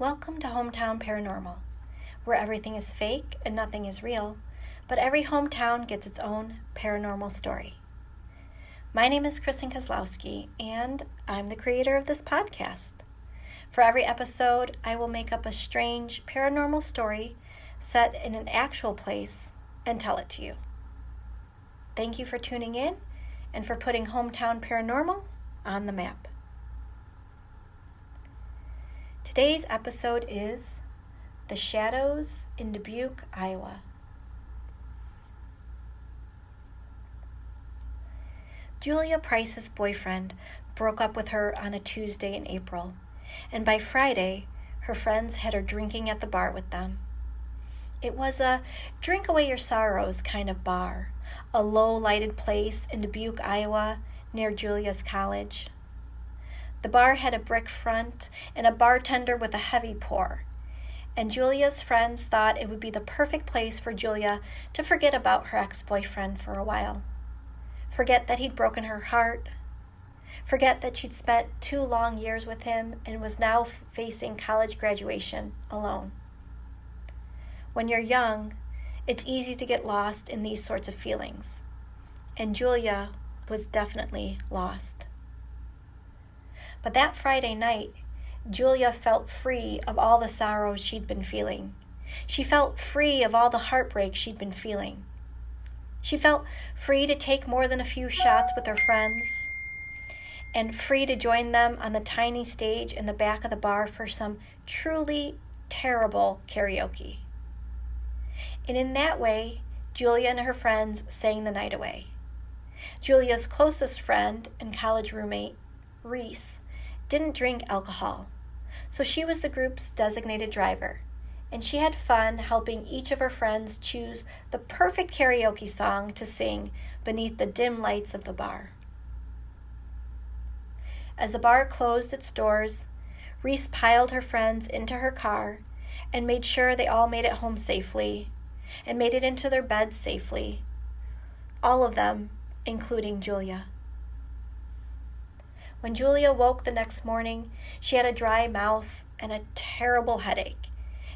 Welcome to Hometown Paranormal, where everything is fake and nothing is real, but every hometown gets its own paranormal story. My name is Kristin Kozlowski, and I'm the creator of this podcast. For every episode, I will make up a strange paranormal story set in an actual place and tell it to you. Thank you for tuning in and for putting Hometown Paranormal on the map. Today's episode is The Shadows in Dubuque, Iowa. Julia Price's boyfriend broke up with her on a Tuesday in April, and by Friday, her friends had her drinking at the bar with them. It was a drink away your sorrows kind of bar, a low lighted place in Dubuque, Iowa, near Julia's college. The bar had a brick front and a bartender with a heavy pour. And Julia's friends thought it would be the perfect place for Julia to forget about her ex boyfriend for a while. Forget that he'd broken her heart. Forget that she'd spent two long years with him and was now facing college graduation alone. When you're young, it's easy to get lost in these sorts of feelings. And Julia was definitely lost. But that Friday night, Julia felt free of all the sorrows she'd been feeling. She felt free of all the heartbreak she'd been feeling. She felt free to take more than a few shots with her friends and free to join them on the tiny stage in the back of the bar for some truly terrible karaoke. And in that way, Julia and her friends sang the night away. Julia's closest friend and college roommate, Reese, didn't drink alcohol, so she was the group's designated driver, and she had fun helping each of her friends choose the perfect karaoke song to sing beneath the dim lights of the bar. As the bar closed its doors, Reese piled her friends into her car and made sure they all made it home safely and made it into their beds safely. All of them, including Julia. When Julia woke the next morning, she had a dry mouth and a terrible headache,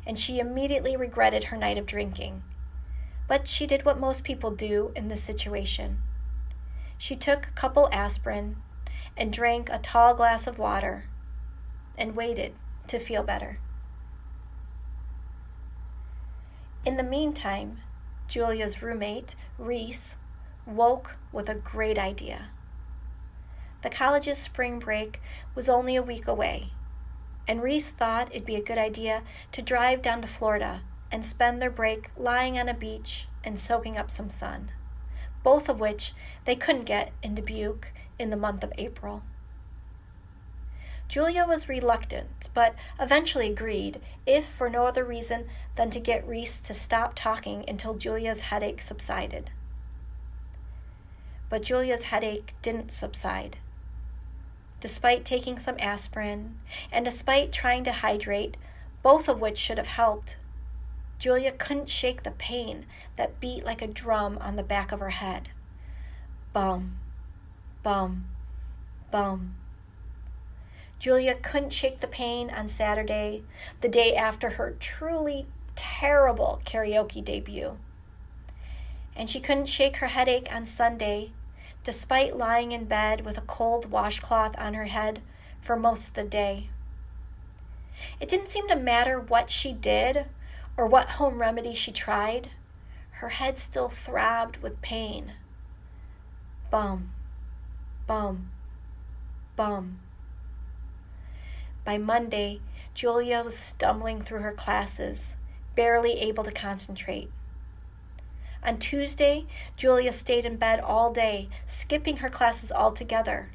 and she immediately regretted her night of drinking. But she did what most people do in this situation. She took a couple aspirin and drank a tall glass of water and waited to feel better. In the meantime, Julia's roommate, Reese, woke with a great idea. The college's spring break was only a week away, and Reese thought it'd be a good idea to drive down to Florida and spend their break lying on a beach and soaking up some sun, both of which they couldn't get in Dubuque in the month of April. Julia was reluctant, but eventually agreed, if for no other reason than to get Reese to stop talking until Julia's headache subsided. But Julia's headache didn't subside despite taking some aspirin, and despite trying to hydrate, both of which should have helped. Julia couldn't shake the pain that beat like a drum on the back of her head. Bum, bum, bum. Julia couldn't shake the pain on Saturday, the day after her truly terrible karaoke debut. And she couldn't shake her headache on Sunday, despite lying in bed with a cold washcloth on her head for most of the day. It didn't seem to matter what she did or what home remedy she tried. Her head still throbbed with pain. Bum, bum, bum. By Monday, Julia was stumbling through her classes, barely able to concentrate. On Tuesday, Julia stayed in bed all day, skipping her classes altogether.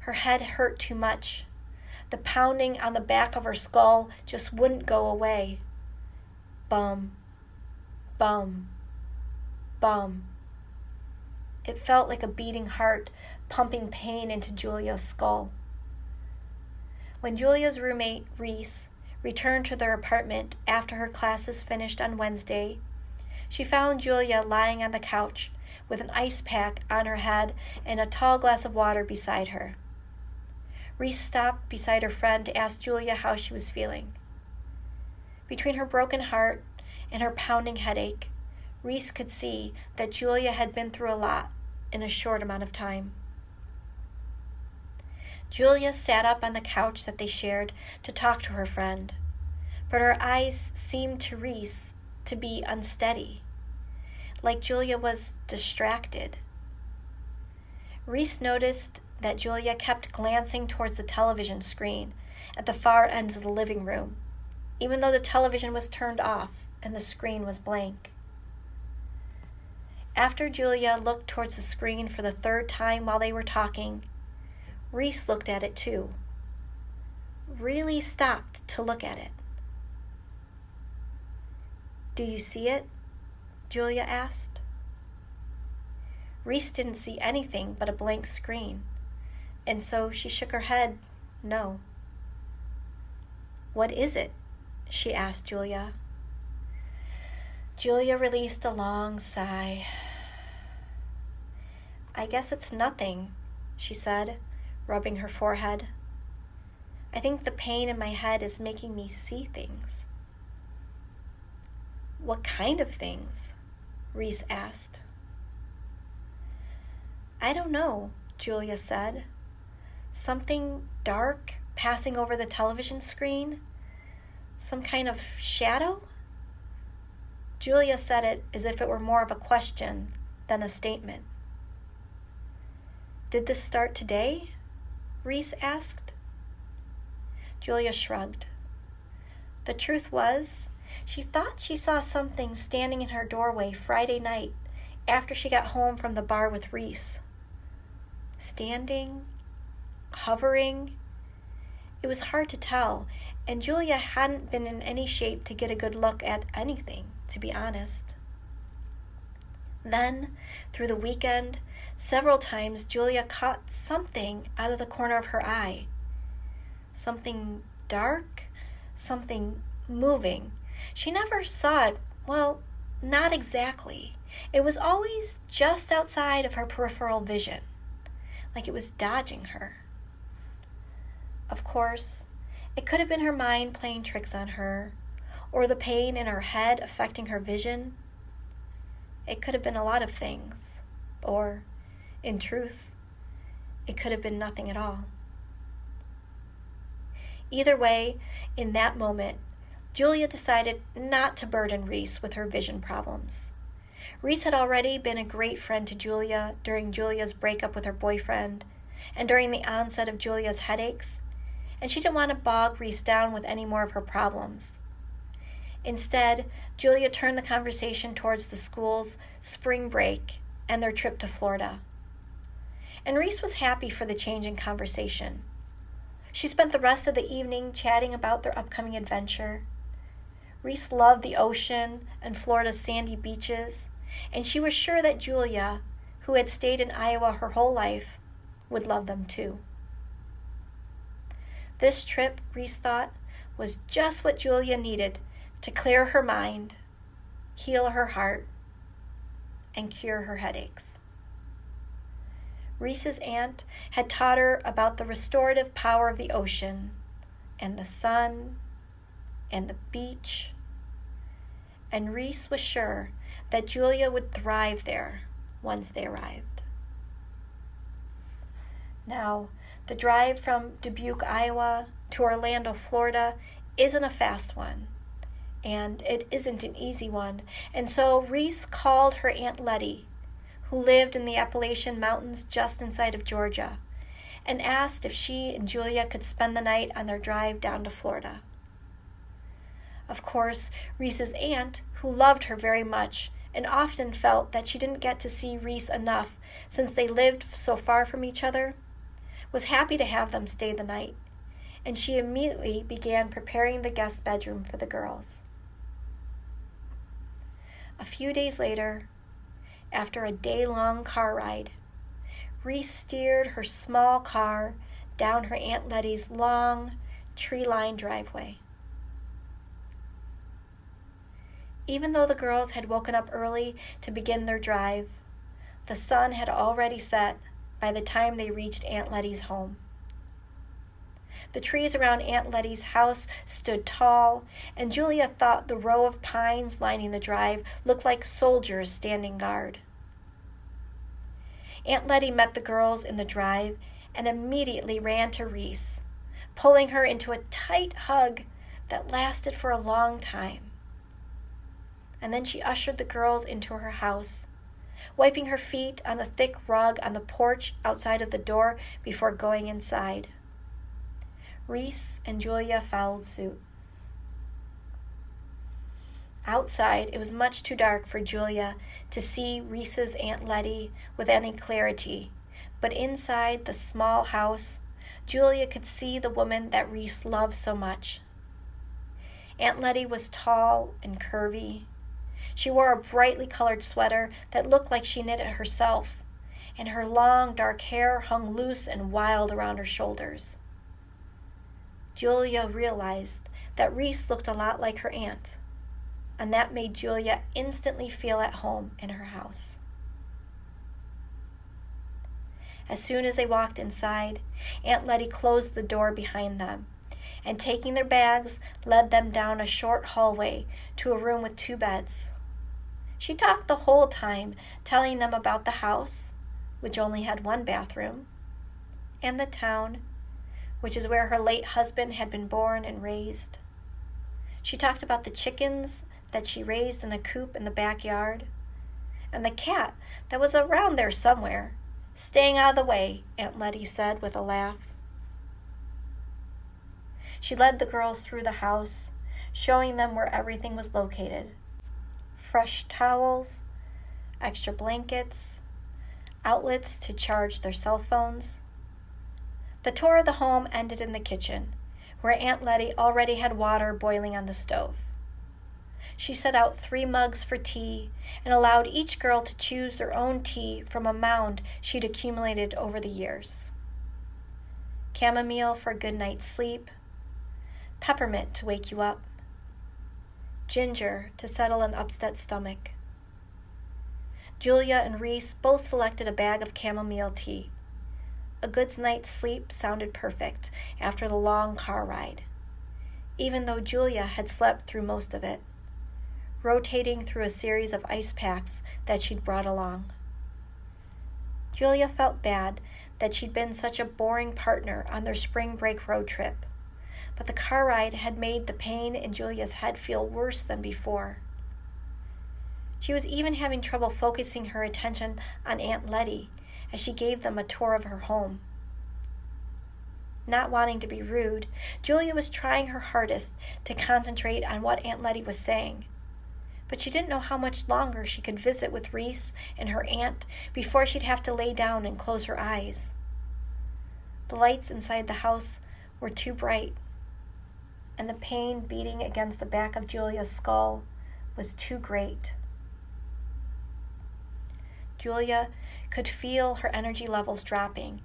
Her head hurt too much. The pounding on the back of her skull just wouldn't go away. Bum, bum, bum. It felt like a beating heart pumping pain into Julia's skull. When Julia's roommate, Reese, returned to their apartment after her classes finished on Wednesday, she found Julia lying on the couch with an ice pack on her head and a tall glass of water beside her. Reese stopped beside her friend to ask Julia how she was feeling. Between her broken heart and her pounding headache, Reese could see that Julia had been through a lot in a short amount of time. Julia sat up on the couch that they shared to talk to her friend, but her eyes seemed to Reese to be unsteady, like Julia was distracted. Reese noticed that Julia kept glancing towards the television screen at the far end of the living room, even though the television was turned off and the screen was blank. After Julia looked towards the screen for the third time while they were talking, Reese looked at it too. Really stopped to look at it. Do you see it? Julia asked. Reese didn't see anything but a blank screen, and so she shook her head no. What is it? she asked Julia. Julia released a long sigh. I guess it's nothing, she said, rubbing her forehead. I think the pain in my head is making me see things. What kind of things? Reese asked. I don't know, Julia said. Something dark passing over the television screen? Some kind of shadow? Julia said it as if it were more of a question than a statement. Did this start today? Reese asked. Julia shrugged. The truth was, she thought she saw something standing in her doorway Friday night after she got home from the bar with Reese. Standing, hovering. It was hard to tell, and Julia hadn't been in any shape to get a good look at anything to be honest. Then, through the weekend, several times Julia caught something out of the corner of her eye. Something dark, something moving. She never saw it, well, not exactly. It was always just outside of her peripheral vision, like it was dodging her. Of course, it could have been her mind playing tricks on her, or the pain in her head affecting her vision. It could have been a lot of things, or, in truth, it could have been nothing at all. Either way, in that moment, Julia decided not to burden Reese with her vision problems. Reese had already been a great friend to Julia during Julia's breakup with her boyfriend and during the onset of Julia's headaches, and she didn't want to bog Reese down with any more of her problems. Instead, Julia turned the conversation towards the school's spring break and their trip to Florida. And Reese was happy for the change in conversation. She spent the rest of the evening chatting about their upcoming adventure. Reese loved the ocean and Florida's sandy beaches, and she was sure that Julia, who had stayed in Iowa her whole life, would love them too. This trip, Reese thought, was just what Julia needed to clear her mind, heal her heart, and cure her headaches. Reese's aunt had taught her about the restorative power of the ocean and the sun and the beach, and Reese was sure that Julia would thrive there once they arrived. Now, the drive from Dubuque, Iowa to Orlando, Florida isn't a fast one and it isn't an easy one. And so Reese called her Aunt Letty, who lived in the Appalachian Mountains just inside of Georgia, and asked if she and Julia could spend the night on their drive down to Florida. Of course, Reese's aunt, who loved her very much and often felt that she didn't get to see Reese enough since they lived so far from each other, was happy to have them stay the night, and she immediately began preparing the guest bedroom for the girls. A few days later, after a day long car ride, Reese steered her small car down her Aunt Letty's long, tree lined driveway. Even though the girls had woken up early to begin their drive, the sun had already set by the time they reached Aunt Letty's home. The trees around Aunt Letty's house stood tall, and Julia thought the row of pines lining the drive looked like soldiers standing guard. Aunt Letty met the girls in the drive and immediately ran to Reese, pulling her into a tight hug that lasted for a long time. And then she ushered the girls into her house, wiping her feet on the thick rug on the porch outside of the door before going inside. Reese and Julia followed suit. Outside, it was much too dark for Julia to see Reese's Aunt Letty with any clarity, but inside the small house, Julia could see the woman that Reese loved so much. Aunt Letty was tall and curvy. She wore a brightly colored sweater that looked like she knit it herself, and her long dark hair hung loose and wild around her shoulders. Julia realized that Reese looked a lot like her aunt, and that made Julia instantly feel at home in her house. As soon as they walked inside, Aunt Letty closed the door behind them and, taking their bags, led them down a short hallway to a room with two beds. She talked the whole time, telling them about the house, which only had one bathroom, and the town, which is where her late husband had been born and raised. She talked about the chickens that she raised in a coop in the backyard, and the cat that was around there somewhere, staying out of the way, Aunt Letty said with a laugh. She led the girls through the house, showing them where everything was located fresh towels, extra blankets, outlets to charge their cell phones, the tour of the home ended in the kitchen, where Aunt Letty already had water boiling on the stove. She set out three mugs for tea and allowed each girl to choose their own tea from a mound she'd accumulated over the years. Chamomile for a good night's sleep, peppermint to wake you up, ginger to settle an upset stomach. Julia and Reese both selected a bag of chamomile tea. A good night's sleep sounded perfect after the long car ride, even though Julia had slept through most of it, rotating through a series of ice packs that she'd brought along. Julia felt bad that she'd been such a boring partner on their spring break road trip, but the car ride had made the pain in Julia's head feel worse than before. She was even having trouble focusing her attention on Aunt Letty as she gave them a tour of her home. Not wanting to be rude, Julia was trying her hardest to concentrate on what Aunt Letty was saying. But she didn't know how much longer she could visit with Reese and her aunt before she'd have to lay down and close her eyes. The lights inside the house were too bright, and the pain beating against the back of Julia's skull was too great. Julia could feel her energy levels dropping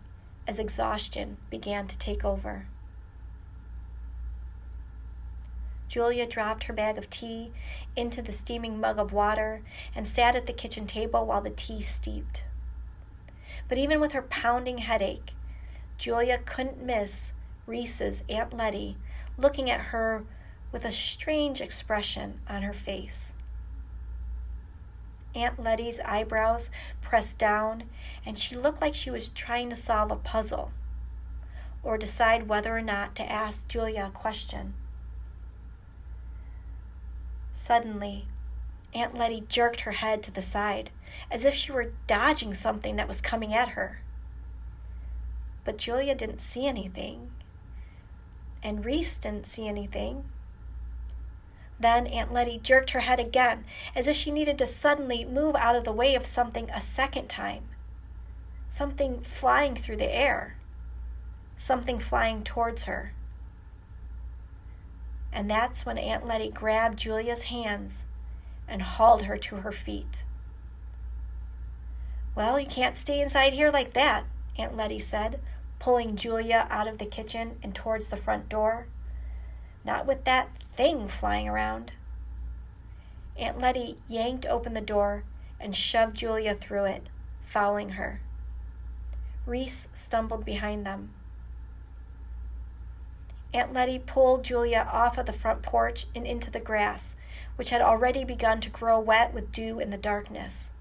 as exhaustion began to take over. Julia dropped her bag of tea into the steaming mug of water and sat at the kitchen table while the tea steeped. But even with her pounding headache, Julia couldn't miss Reese's Aunt Letty looking at her with a strange expression on her face. Aunt Letty's eyebrows pressed down, and she looked like she was trying to solve a puzzle or decide whether or not to ask Julia a question. Suddenly, Aunt Letty jerked her head to the side, as if she were dodging something that was coming at her. But Julia didn't see anything, and Reese didn't see anything. Then Aunt Letty jerked her head again, as if she needed to suddenly move out of the way of something a second time. Something flying through the air. Something flying towards her. And that's when Aunt Letty grabbed Julia's hands and hauled her to her feet. Well, you can't stay inside here like that, Aunt Letty said, pulling Julia out of the kitchen and towards the front door. Not with that thing flying around. Aunt Letty yanked open the door and shoved Julia through it, following her. Reese stumbled behind them. Aunt Letty pulled Julia off of the front porch and into the grass, which had already begun to grow wet with dew in the darkness.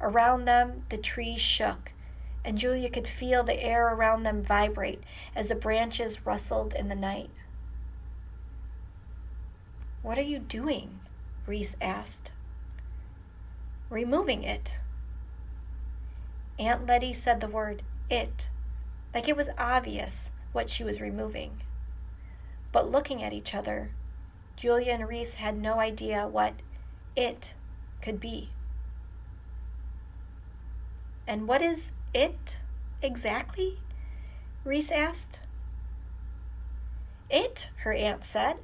Around them, the trees shook, and Julia could feel the air around them vibrate as the branches rustled in the night. What are you doing? Reese asked. Removing it. Aunt Letty said the word it, like it was obvious what she was removing. But looking at each other, Julia and Reese had no idea what it could be. And what is it exactly? Reese asked. It, her aunt said.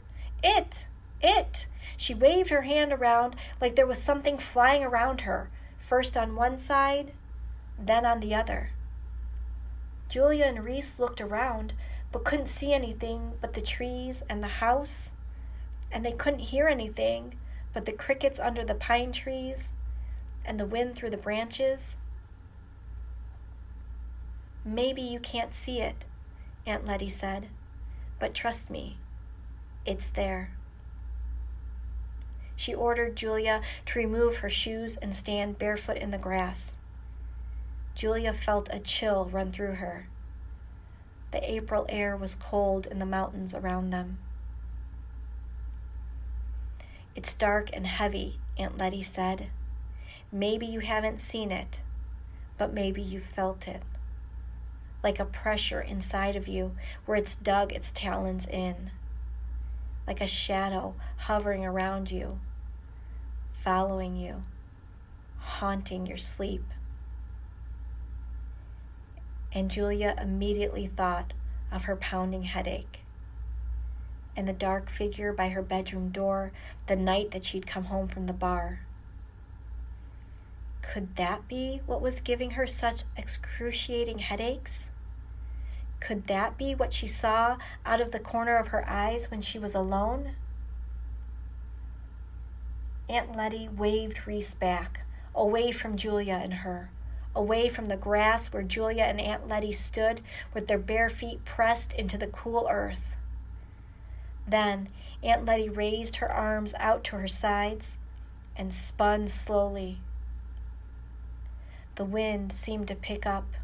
It, it. She waved her hand around like there was something flying around her, first on one side, then on the other. Julia and Reese looked around, but couldn't see anything but the trees and the house, and they couldn't hear anything but the crickets under the pine trees and the wind through the branches. Maybe you can't see it, Aunt Letty said, but trust me, it's there. She ordered Julia to remove her shoes and stand barefoot in the grass. Julia felt a chill run through her. The April air was cold in the mountains around them. It's dark and heavy, Aunt Letty said. Maybe you haven't seen it, but maybe you've felt it. Like a pressure inside of you where it's dug its talons in. Like a shadow hovering around you, following you, haunting your sleep and Julia immediately thought of her pounding headache and the dark figure by her bedroom door the night that she'd come home from the bar. Could that be what was giving her such excruciating headaches? Could that be what she saw out of the corner of her eyes when she was alone? Aunt Letty waved Reese back, away from Julia and her away from the grass where Julia and Aunt Letty stood with their bare feet pressed into the cool earth. Then Aunt Letty raised her arms out to her sides and spun slowly. The wind seemed to pick up,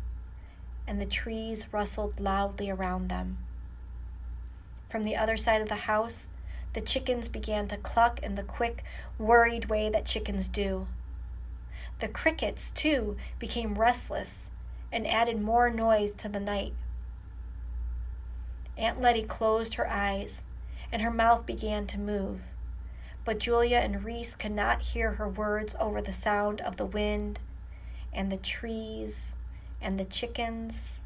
and the trees rustled loudly around them. From the other side of the house, the chickens began to cluck in the quick, worried way that chickens do. The crickets, too, became restless and added more noise to the night. Aunt Letty closed her eyes, and her mouth began to move. But Julia and Reese could not hear her words over the sound of the wind and the trees and the chickens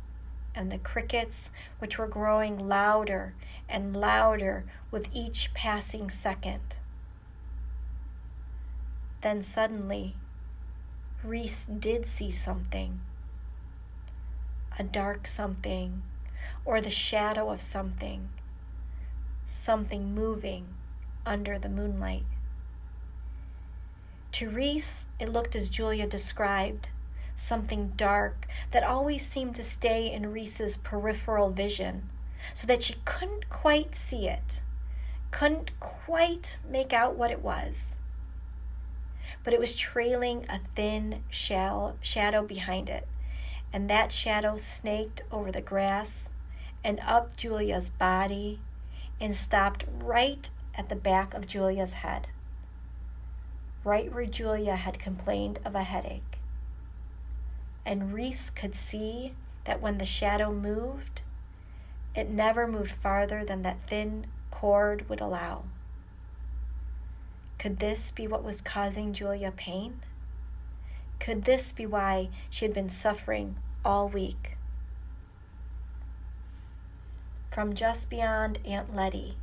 and the crickets, which were growing louder and louder with each passing second. Then suddenly, Reese did see something a dark something, or the shadow of something, something moving under the moonlight. To Reese, it looked as Julia described something dark that always seemed to stay in Reese's peripheral vision, so that she couldn't quite see it, couldn't quite make out what it was but it was trailing a thin shadow behind it, and that shadow snaked over the grass and up Julia's body and stopped right at the back of Julia's head, right where Julia had complained of a headache. And Reese could see that when the shadow moved, it never moved farther than that thin cord would allow. Could this be what was causing Julia pain? Could this be why she had been suffering all week? From just beyond Aunt Letty,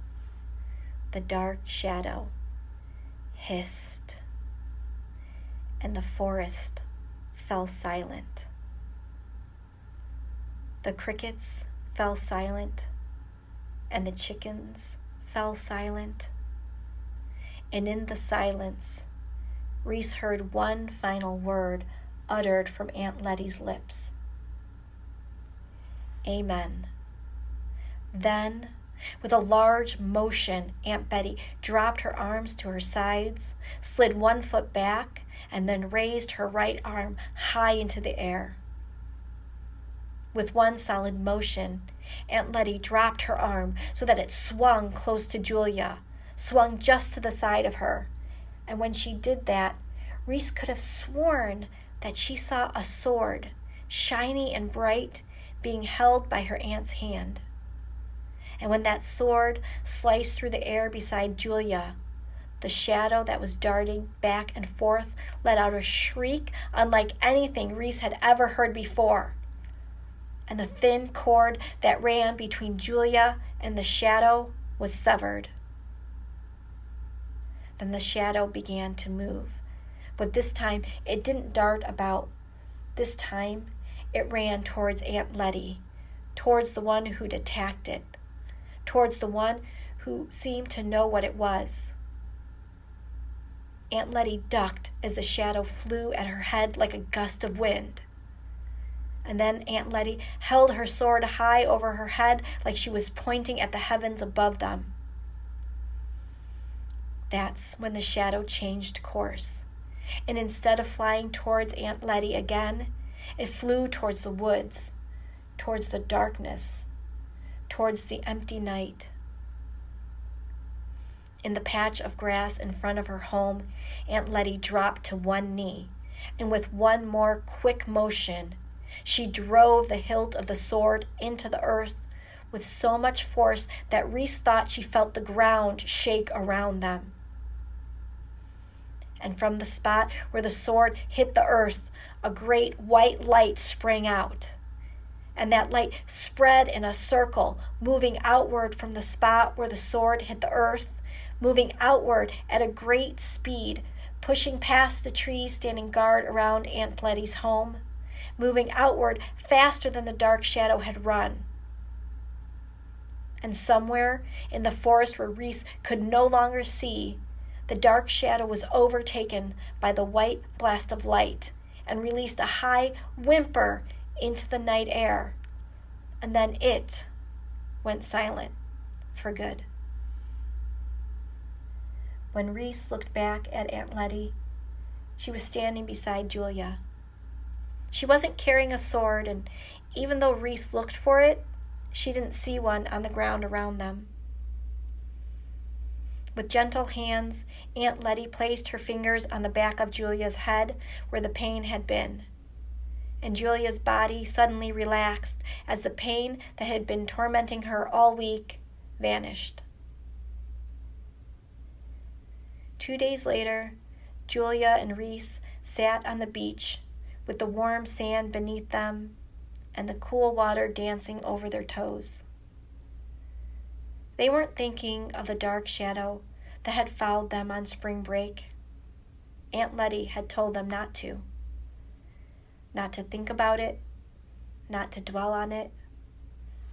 the dark shadow hissed, and the forest fell silent. The crickets fell silent, and the chickens fell silent and in the silence, Reese heard one final word uttered from Aunt Letty's lips Amen. Then, with a large motion, Aunt Betty dropped her arms to her sides, slid one foot back, and then raised her right arm high into the air. With one solid motion, Aunt Letty dropped her arm so that it swung close to Julia, swung just to the side of her. And when she did that, Reese could have sworn that she saw a sword, shiny and bright, being held by her aunt's hand. And when that sword sliced through the air beside Julia, the shadow that was darting back and forth let out a shriek unlike anything Reese had ever heard before. And the thin cord that ran between Julia and the shadow was severed. Then the shadow began to move, but this time it didn't dart about. This time it ran towards Aunt Letty, towards the one who'd attacked it towards the one who seemed to know what it was. Aunt Letty ducked as the shadow flew at her head like a gust of wind. And then Aunt Letty held her sword high over her head like she was pointing at the heavens above them. That's when the shadow changed course. And instead of flying towards Aunt Letty again, it flew towards the woods, towards the darkness, towards the empty night. In the patch of grass in front of her home, Aunt Letty dropped to one knee, and with one more quick motion, she drove the hilt of the sword into the earth with so much force that Reese thought she felt the ground shake around them. And from the spot where the sword hit the earth, a great white light sprang out and that light spread in a circle, moving outward from the spot where the sword hit the earth, moving outward at a great speed, pushing past the trees standing guard around Aunt Letty's home, moving outward faster than the dark shadow had run. And somewhere in the forest where Reese could no longer see, the dark shadow was overtaken by the white blast of light and released a high whimper into the night air, and then it went silent for good. When Reese looked back at Aunt Letty, she was standing beside Julia. She wasn't carrying a sword, and even though Reese looked for it, she didn't see one on the ground around them. With gentle hands, Aunt Letty placed her fingers on the back of Julia's head where the pain had been and Julia's body suddenly relaxed as the pain that had been tormenting her all week vanished. Two days later, Julia and Reese sat on the beach with the warm sand beneath them and the cool water dancing over their toes. They weren't thinking of the dark shadow that had followed them on spring break. Aunt Letty had told them not to not to think about it, not to dwell on it,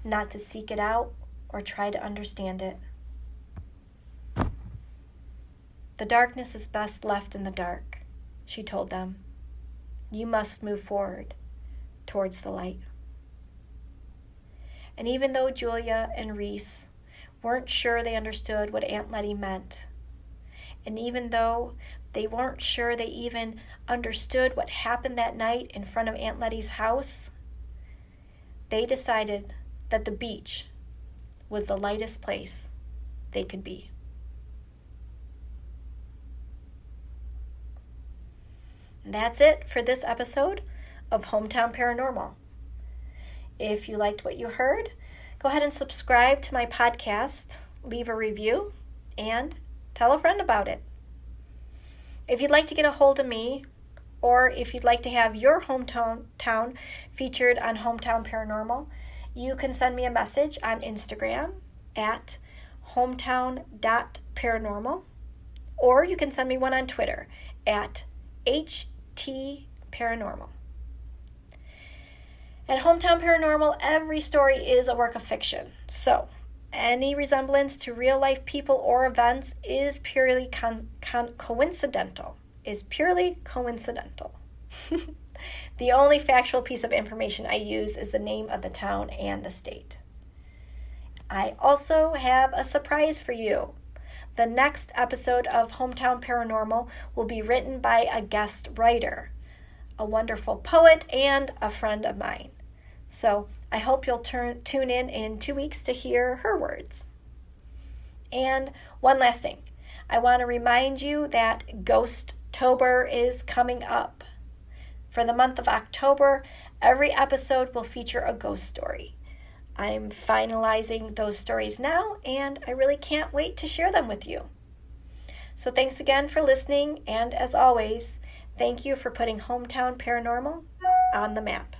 not to seek it out or try to understand it. The darkness is best left in the dark, she told them. You must move forward towards the light. And even though Julia and Reese weren't sure they understood what Aunt Letty meant, and even though they weren't sure they even understood what happened that night in front of Aunt Letty's house. They decided that the beach was the lightest place they could be. That's it for this episode of Hometown Paranormal. If you liked what you heard, go ahead and subscribe to my podcast, leave a review, and tell a friend about it. If you'd like to get a hold of me, or if you'd like to have your hometown town featured on Hometown Paranormal, you can send me a message on Instagram at hometown.paranormal, or you can send me one on Twitter at htparanormal. At Hometown Paranormal, every story is a work of fiction. So, any resemblance to real life people or events is purely con- con- coincidental. Is purely coincidental. the only factual piece of information I use is the name of the town and the state. I also have a surprise for you. The next episode of Hometown Paranormal will be written by a guest writer, a wonderful poet, and a friend of mine. So I hope you'll turn, tune in in two weeks to hear her words. And one last thing I want to remind you that Ghost Tober is coming up. For the month of October, every episode will feature a ghost story. I'm finalizing those stories now, and I really can't wait to share them with you. So, thanks again for listening, and as always, thank you for putting Hometown Paranormal on the map.